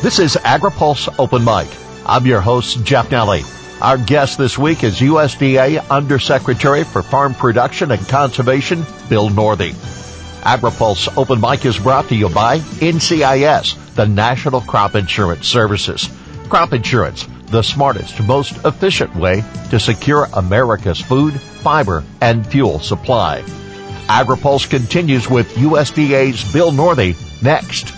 This is AgriPulse Open Mic. I'm your host, Jeff Nalley. Our guest this week is USDA Undersecretary for Farm Production and Conservation, Bill Northey. AgriPulse Open Mic is brought to you by NCIS, the National Crop Insurance Services. Crop insurance, the smartest, most efficient way to secure America's food, fiber, and fuel supply. AgriPulse continues with USDA's Bill Northey next.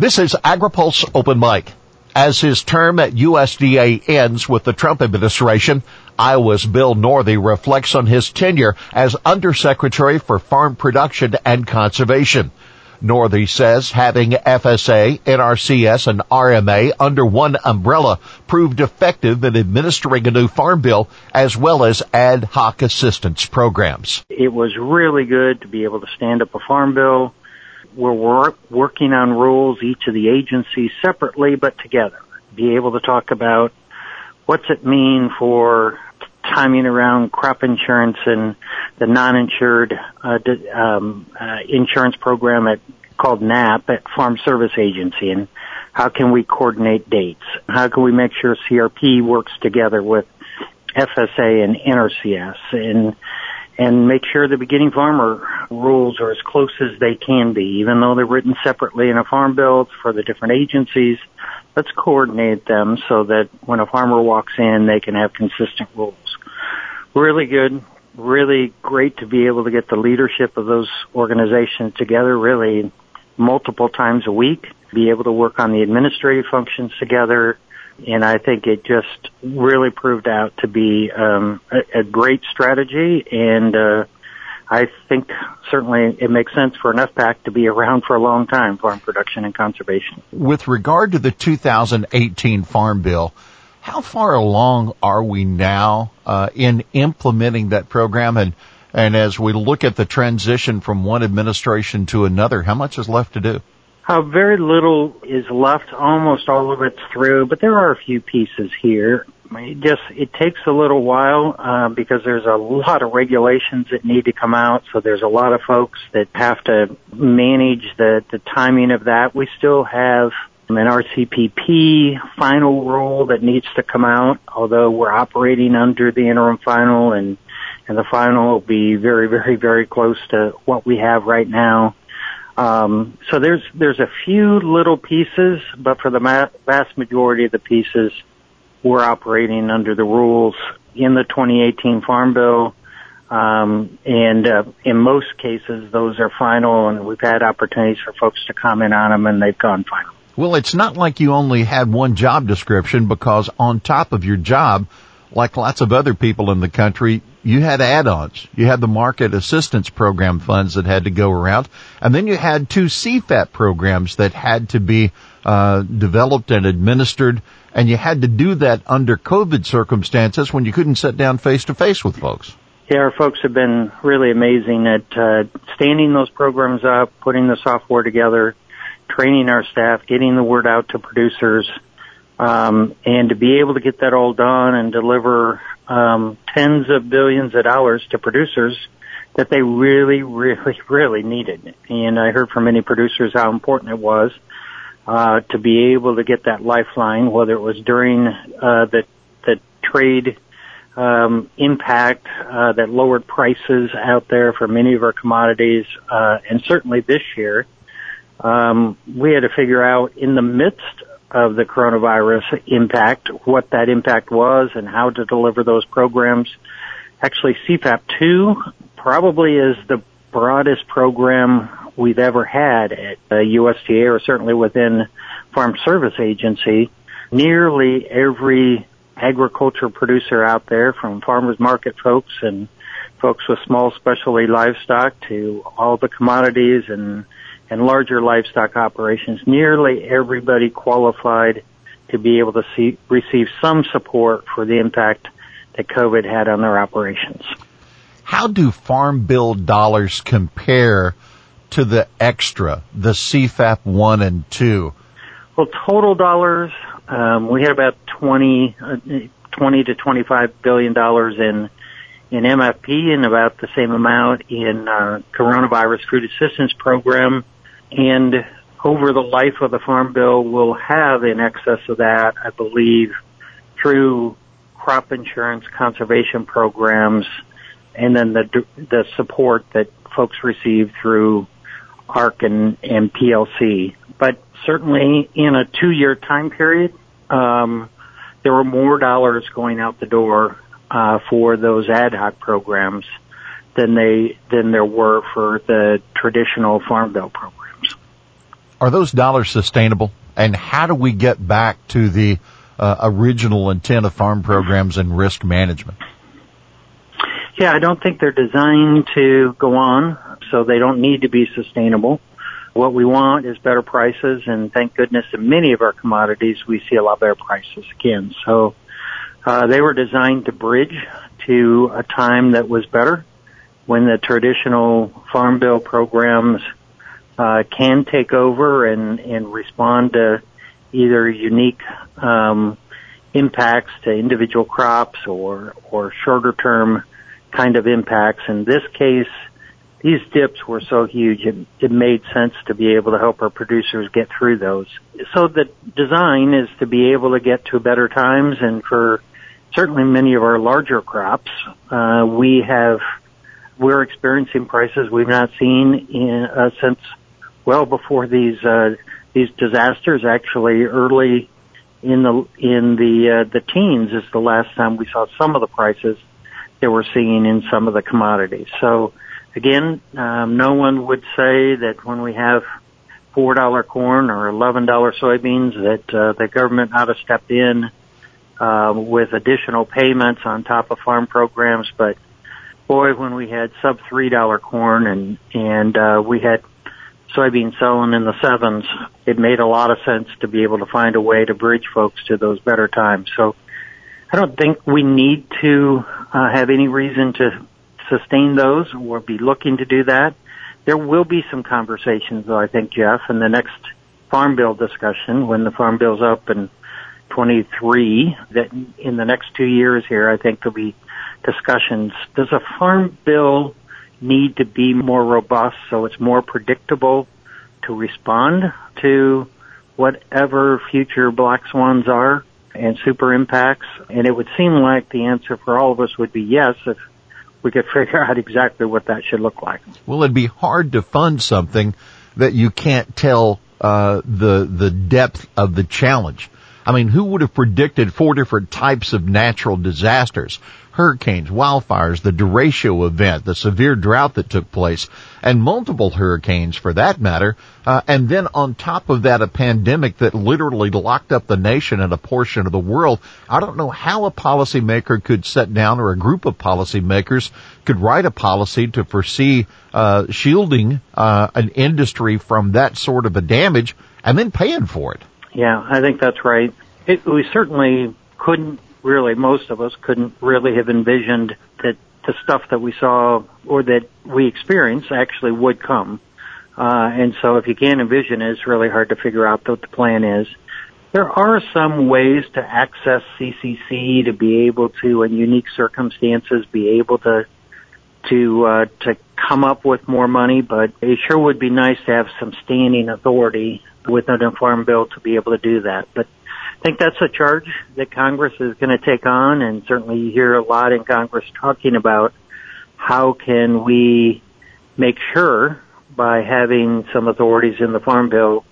This is AgriPulse Open Mic. As his term at USDA ends with the Trump administration, Iowa's Bill Northey reflects on his tenure as Undersecretary for Farm Production and Conservation. Northey says having FSA, NRCS, and RMA under one umbrella proved effective in administering a new farm bill as well as ad hoc assistance programs. It was really good to be able to stand up a farm bill we're work, working on rules, each of the agencies separately but together. Be able to talk about what's it mean for timing around crop insurance and the non-insured uh, um, uh, insurance program at called NAP at Farm Service Agency, and how can we coordinate dates? How can we make sure CRP works together with FSA and NRCS? And and make sure the beginning farmer rules are as close as they can be, even though they're written separately in a farm bill for the different agencies. Let's coordinate them so that when a farmer walks in, they can have consistent rules. Really good, really great to be able to get the leadership of those organizations together really multiple times a week, be able to work on the administrative functions together, and I think it just really proved out to be um, a, a great strategy, and uh, I think certainly it makes sense for an FPAC to be around for a long time, farm production and conservation. With regard to the 2018 Farm Bill, how far along are we now uh, in implementing that program? And and as we look at the transition from one administration to another, how much is left to do? Uh, very little is left. Almost all of it's through, but there are a few pieces here. It just it takes a little while uh, because there's a lot of regulations that need to come out. So there's a lot of folks that have to manage the the timing of that. We still have an RCPP final rule that needs to come out. Although we're operating under the interim final, and and the final will be very very very close to what we have right now. Um, so there's there's a few little pieces, but for the ma- vast majority of the pieces, we're operating under the rules in the 2018 Farm Bill. Um, and uh, in most cases, those are final, and we've had opportunities for folks to comment on them, and they've gone final. Well, it's not like you only had one job description because on top of your job, like lots of other people in the country, you had add-ons. You had the market assistance program funds that had to go around, and then you had two CFAP programs that had to be uh, developed and administered, and you had to do that under COVID circumstances when you couldn't sit down face to face with folks. Yeah, our folks have been really amazing at uh, standing those programs up, putting the software together, training our staff, getting the word out to producers um, and to be able to get that all done and deliver um, tens of billions of dollars to producers that they really, really, really needed. And I heard from many producers how important it was uh, to be able to get that lifeline, whether it was during uh, the the trade um, impact uh, that lowered prices out there for many of our commodities, uh, and certainly this year. Um, we had to figure out in the midst of the coronavirus impact, what that impact was and how to deliver those programs. Actually, CFAP 2 probably is the broadest program we've ever had at the USDA or certainly within Farm Service Agency. Nearly every agriculture producer out there from farmers market folks and folks with small specialty livestock to all the commodities and and larger livestock operations, nearly everybody qualified to be able to see, receive some support for the impact that COVID had on their operations. How do farm bill dollars compare to the extra, the CFAP 1 and 2? Well, total dollars, um, we had about 20, uh, 20 to 25 billion dollars in in MFP and about the same amount in uh, coronavirus food assistance program. And over the life of the farm bill, we'll have in excess of that, I believe, through crop insurance conservation programs, and then the the support that folks receive through ARC and, and PLC. But certainly in a two-year time period, um, there were more dollars going out the door uh, for those ad hoc programs than they than there were for the traditional farm bill programs. Are those dollars sustainable? And how do we get back to the uh, original intent of farm programs and risk management? Yeah, I don't think they're designed to go on, so they don't need to be sustainable. What we want is better prices, and thank goodness in many of our commodities we see a lot better prices again. So uh, they were designed to bridge to a time that was better when the traditional farm bill programs uh, can take over and, and respond to either unique um, impacts to individual crops or or shorter term kind of impacts. In this case, these dips were so huge it, it made sense to be able to help our producers get through those. So the design is to be able to get to better times and for certainly many of our larger crops, uh, we have we're experiencing prices we've not seen in, uh, since well before these uh, these disasters. Actually, early in the in the uh, the teens is the last time we saw some of the prices that we're seeing in some of the commodities. So again, um, no one would say that when we have four dollar corn or eleven dollar soybeans that uh, the government ought to step in uh, with additional payments on top of farm programs. But boy, when we had sub three dollar corn and and uh, we had soybean selling in the sevens, it made a lot of sense to be able to find a way to bridge folks to those better times. So I don't think we need to uh, have any reason to sustain those or be looking to do that. There will be some conversations though, I think, Jeff, in the next farm bill discussion when the farm bill's up in 23 that in the next two years here, I think there'll be discussions. Does a farm bill need to be more robust so it's more predictable to respond to whatever future black swans are and super impacts? And it would seem like the answer for all of us would be yes if we could figure out exactly what that should look like. Well, it'd be hard to fund something that you can't tell uh, the the depth of the challenge. I mean, who would have predicted four different types of natural disasters? hurricanes, wildfires, the derecho event, the severe drought that took place, and multiple hurricanes for that matter, uh, and then on top of that a pandemic that literally locked up the nation and a portion of the world. I don't know how a policymaker could sit down or a group of policymakers could write a policy to foresee uh, shielding uh, an industry from that sort of a damage and then paying for it. Yeah, I think that's right. It, we certainly couldn't really most of us couldn't really have envisioned that the stuff that we saw or that we experienced actually would come. Uh, and so if you can't envision it, it's really hard to figure out what the plan is. There are some ways to access CCC to be able to, in unique circumstances, be able to to uh, to come up with more money, but it sure would be nice to have some standing authority within an informed bill to be able to do that. But I think that's a charge that Congress is going to take on, and certainly you hear a lot in Congress talking about how can we make sure by having some authorities in the Farm Bill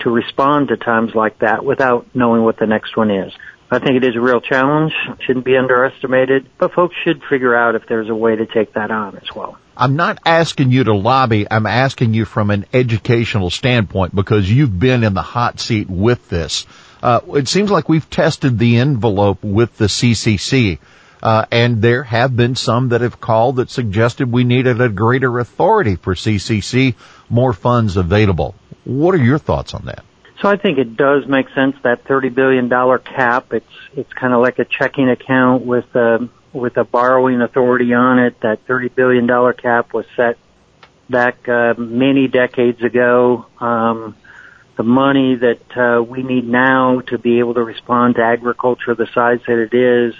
to respond to times like that without knowing what the next one is. I think it is a real challenge, shouldn't be underestimated, but folks should figure out if there's a way to take that on as well. I'm not asking you to lobby, I'm asking you from an educational standpoint because you've been in the hot seat with this. Uh, it seems like we've tested the envelope with the CCC. Uh, and there have been some that have called that suggested we needed a greater authority for CCC, more funds available. What are your thoughts on that? So I think it does make sense that thirty billion dollar cap. It's it's kind of like a checking account with a with a borrowing authority on it. That thirty billion dollar cap was set back uh, many decades ago. Um, the money that uh, we need now to be able to respond to agriculture the size that it is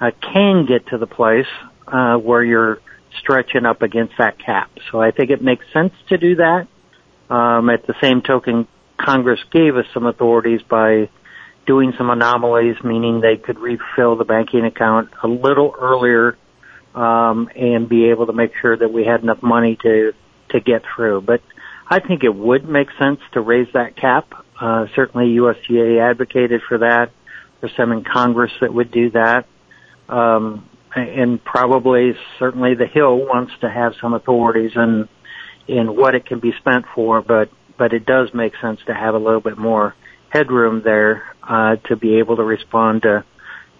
uh, can get to the place uh, where you're stretching up against that cap. So I think it makes sense to do that. Um, at the same token, Congress gave us some authorities by doing some anomalies, meaning they could refill the banking account a little earlier um, and be able to make sure that we had enough money to to get through. But I think it would make sense to raise that cap. Uh, certainly, USDA advocated for that. There's some in Congress that would do that, um, and probably certainly the Hill wants to have some authorities in in what it can be spent for. But but it does make sense to have a little bit more headroom there uh, to be able to respond to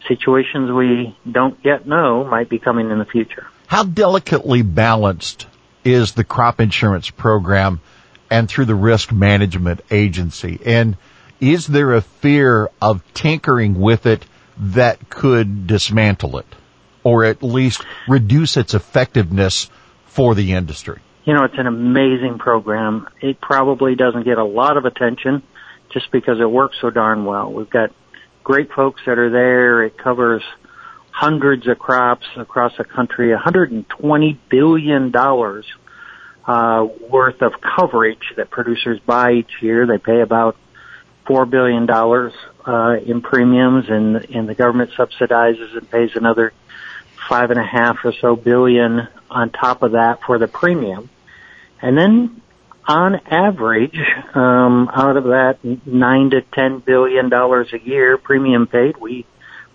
situations we don't yet know might be coming in the future. How delicately balanced is the crop insurance program and through the risk management agency? And is there a fear of tinkering with it that could dismantle it or at least reduce its effectiveness for the industry? You know, it's an amazing program. It probably doesn't get a lot of attention just because it works so darn well. We've got great folks that are there. It covers hundreds of crops across the country, $120 billion uh, worth of coverage that producers buy each year. They pay about $4 billion uh, in premiums and, and the government subsidizes and pays another five and a half or so billion on top of that for the premium. And then on average, um, out of that nine to ten billion dollars a year premium paid, we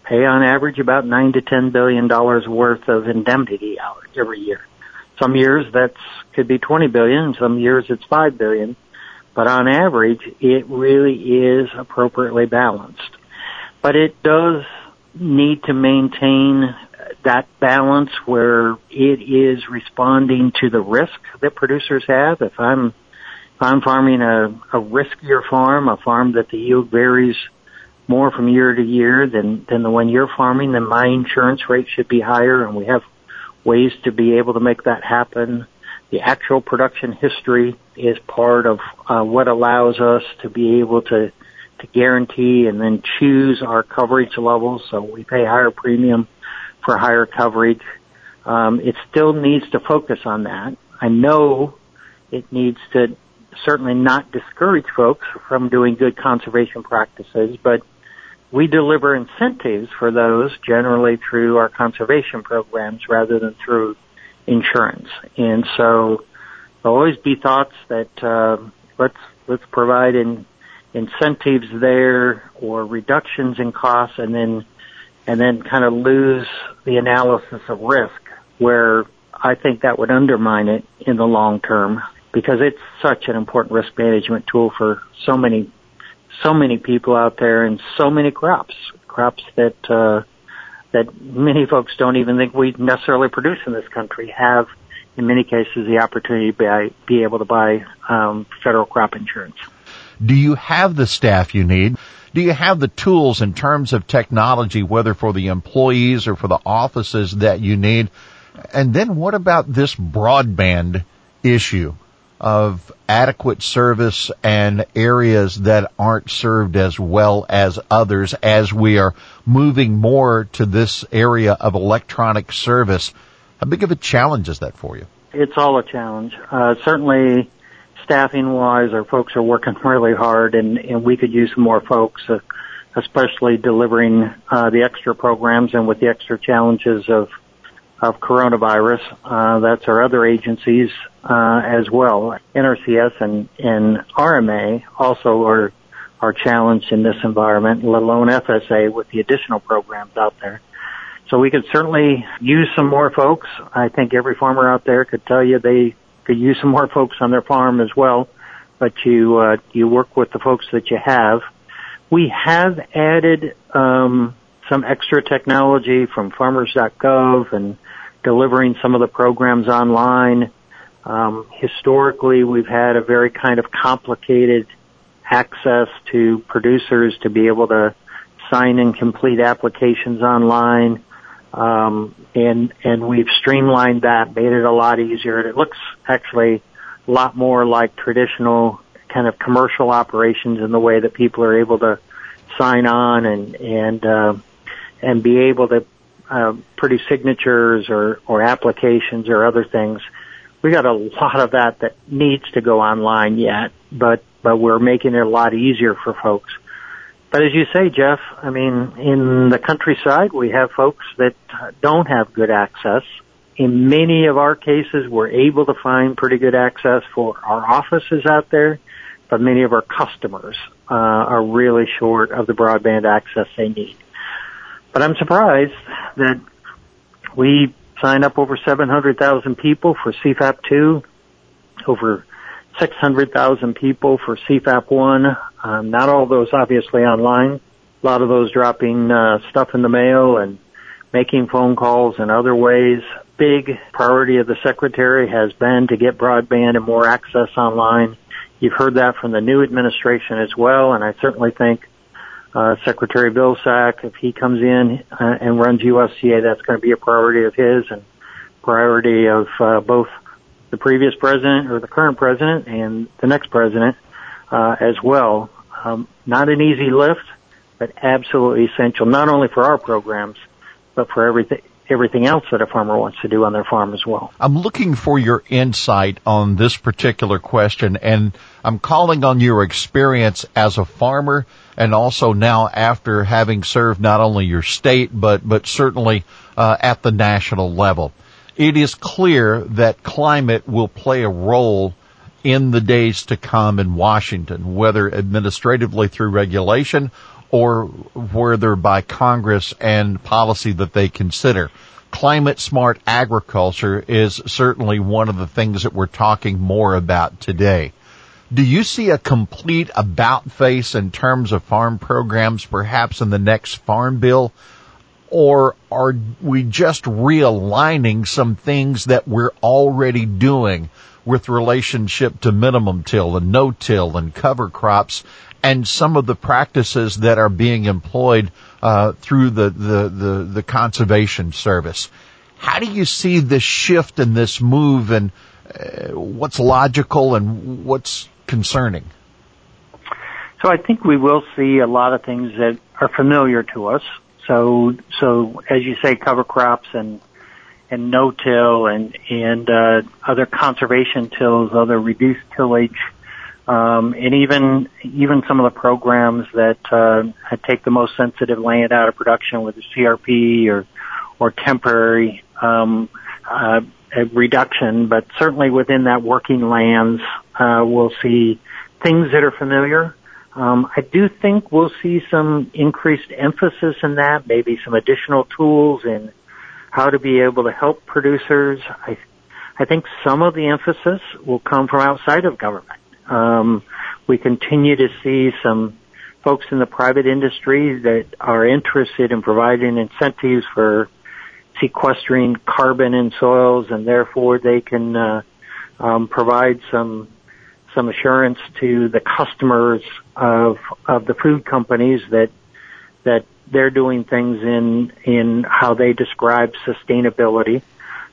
pay on average about nine to ten billion dollars worth of indemnity out every year. Some years that's could be twenty billion, some years it's five billion, but on average it really is appropriately balanced. But it does need to maintain that balance where it is responding to the risk that producers have. If I'm if I'm farming a, a riskier farm, a farm that the yield varies more from year to year than than the one you're farming, then my insurance rate should be higher, and we have ways to be able to make that happen. The actual production history is part of uh, what allows us to be able to to guarantee and then choose our coverage levels. So we pay higher premium for higher coverage. Um, it still needs to focus on that. I know it needs to certainly not discourage folks from doing good conservation practices, but we deliver incentives for those generally through our conservation programs rather than through insurance. And so there'll always be thoughts that uh, let's let's provide in, incentives there or reductions in costs and then and then kind of lose the analysis of risk where I think that would undermine it in the long term because it's such an important risk management tool for so many so many people out there and so many crops crops that uh that many folks don't even think we necessarily produce in this country have in many cases the opportunity to buy, be able to buy um, federal crop insurance. Do you have the staff you need? Do you have the tools in terms of technology, whether for the employees or for the offices that you need? And then what about this broadband issue of adequate service and areas that aren't served as well as others as we are moving more to this area of electronic service? How big of a challenge is that for you? It's all a challenge. Uh, certainly staffing wise, our folks are working really hard, and, and we could use more folks, uh, especially delivering uh, the extra programs and with the extra challenges of of coronavirus. Uh, that's our other agencies uh, as well. NRCS and, and RMA also are are challenged in this environment, let alone FSA with the additional programs out there. So we could certainly use some more folks. I think every farmer out there could tell you they could use some more folks on their farm as well, but you uh, you work with the folks that you have. We have added um, some extra technology from Farmers.gov and delivering some of the programs online. Um, historically, we've had a very kind of complicated access to producers to be able to sign and complete applications online. Um, and and we've streamlined that, made it a lot easier. It looks actually a lot more like traditional kind of commercial operations in the way that people are able to sign on and and uh, and be able to uh, produce signatures or or applications or other things. We got a lot of that that needs to go online yet, but but we're making it a lot easier for folks. But as you say, Jeff, I mean, in the countryside, we have folks that don't have good access. In many of our cases, we're able to find pretty good access for our offices out there, but many of our customers uh, are really short of the broadband access they need. But I'm surprised that we signed up over 700,000 people for CFAP 2, over 600,000 people for CFAP 1. Um, not all those obviously online. A lot of those dropping uh, stuff in the mail and making phone calls in other ways. Big priority of the secretary has been to get broadband and more access online. You've heard that from the new administration as well, and I certainly think uh, Secretary Vilsack, if he comes in uh, and runs USDA, that's going to be a priority of his and priority of uh, both the previous president or the current president and the next president uh, as well. Um, not an easy lift, but absolutely essential, not only for our programs, but for everything everything else that a farmer wants to do on their farm as well. I'm looking for your insight on this particular question and I'm calling on your experience as a farmer and also now after having served not only your state but but certainly uh, at the national level it is clear that climate will play a role in the days to come in Washington, whether administratively through regulation or whether by Congress and policy that they consider. Climate smart agriculture is certainly one of the things that we're talking more about today. Do you see a complete about face in terms of farm programs perhaps in the next farm bill? or are we just realigning some things that we're already doing with relationship to minimum till and no till and cover crops and some of the practices that are being employed uh, through the, the, the, the conservation service? How do you see this shift and this move and uh, what's logical and what's concerning? So I think we will see a lot of things that are familiar to us so, so as you say, cover crops and and no-till and and uh, other conservation tills, other reduced tillage, um, and even even some of the programs that uh, take the most sensitive land out of production with the CRP or or temporary um, uh, reduction, but certainly within that working lands, uh, we'll see things that are familiar. Um, I do think we'll see some increased emphasis in that, maybe some additional tools in how to be able to help producers. I, I think some of the emphasis will come from outside of government. Um, we continue to see some folks in the private industry that are interested in providing incentives for sequestering carbon in soils, and therefore they can uh, um, provide some some assurance to the customers of of the food companies that that they're doing things in in how they describe sustainability.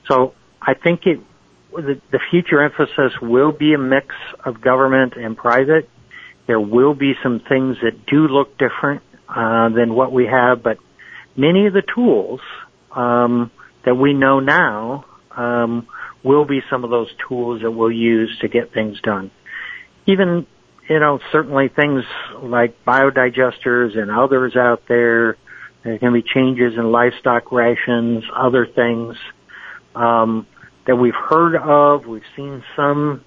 So I think it the, the future emphasis will be a mix of government and private. There will be some things that do look different uh, than what we have, but many of the tools um, that we know now um, will be some of those tools that we'll use to get things done even, you know, certainly things like biodigesters and others out there. There can be changes in livestock rations, other things, um, that we've heard of. We've seen some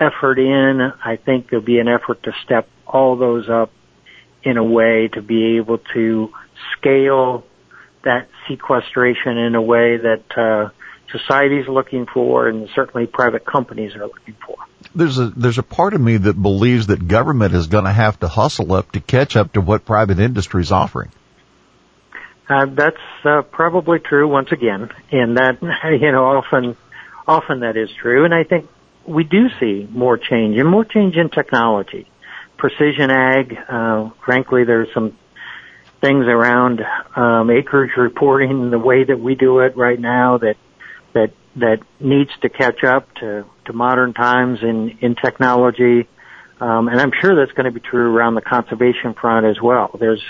effort in. I think there'll be an effort to step all those up in a way to be able to scale that sequestration in a way that uh, society is looking for and certainly private companies are looking for there's a there's a part of me that believes that government is going to have to hustle up to catch up to what private industry is offering. Uh, that's uh, probably true once again, and that you know often often that is true, and I think we do see more change and more change in technology. precision ag. Uh, frankly, there's some things around um, acreage reporting the way that we do it right now that that needs to catch up to to modern times in in technology. Um, and I'm sure that's going to be true around the conservation front as well. There's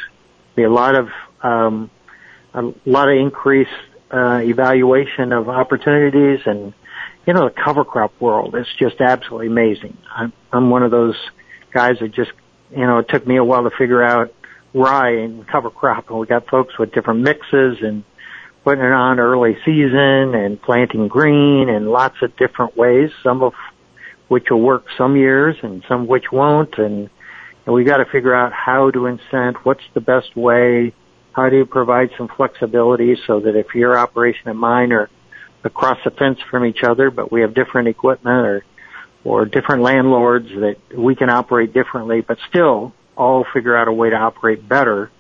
be a lot of um, a lot of increased uh, evaluation of opportunities and you know the cover crop world is just absolutely amazing. I'm, I'm one of those guys that just you know it took me a while to figure out rye and cover crop, and we got folks with different mixes and putting it on early season and planting green and lots of different ways. Some of which will work some years and some which won't, and, and we got to figure out how to incent. What's the best way? How do you provide some flexibility so that if your operation and mine are across the fence from each other, but we have different equipment or or different landlords that we can operate differently, but still all figure out a way to operate better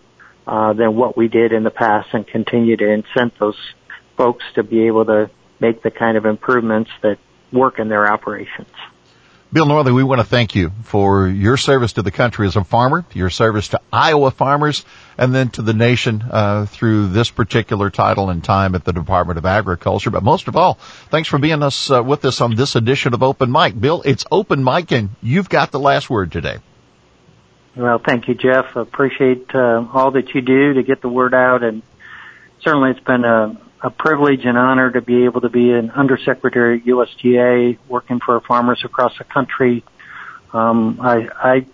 uh, than what we did in the past and continue to incent those folks to be able to make the kind of improvements that work in their operations. Bill Northey, we want to thank you for your service to the country as a farmer, your service to Iowa farmers, and then to the nation uh, through this particular title and time at the Department of Agriculture. But most of all, thanks for being us uh, with us on this edition of Open Mic. Bill, it's Open Mic, and you've got the last word today. Well, thank you, Jeff. Appreciate uh, all that you do to get the word out, and certainly it's been a a privilege and honor to be able to be an undersecretary at USDA working for farmers across the country. Um, I, I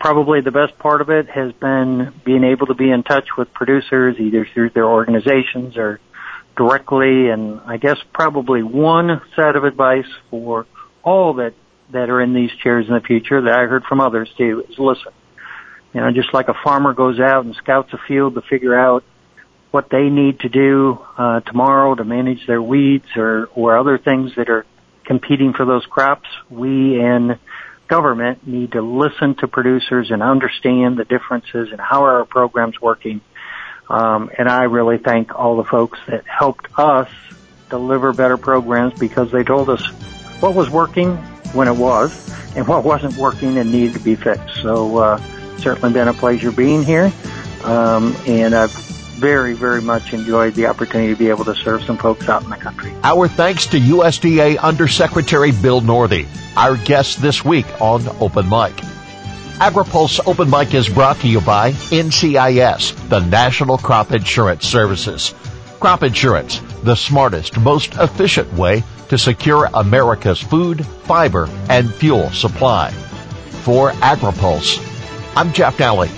probably the best part of it has been being able to be in touch with producers either through their organizations or directly and I guess probably one set of advice for all that that are in these chairs in the future that I heard from others too is listen. You know, just like a farmer goes out and scouts a field to figure out what they need to do uh, tomorrow to manage their weeds or or other things that are competing for those crops. We in government need to listen to producers and understand the differences and how our program's working. Um, and I really thank all the folks that helped us deliver better programs because they told us what was working when it was and what wasn't working and needed to be fixed. So uh, certainly been a pleasure being here. Um, and I've very, very much enjoyed the opportunity to be able to serve some folks out in the country. Our thanks to USDA Undersecretary Bill Northey, our guest this week on Open Mic. AgriPulse Open Mic is brought to you by NCIS, the National Crop Insurance Services. Crop insurance, the smartest, most efficient way to secure America's food, fiber, and fuel supply. For AgriPulse, I'm Jeff Nalley.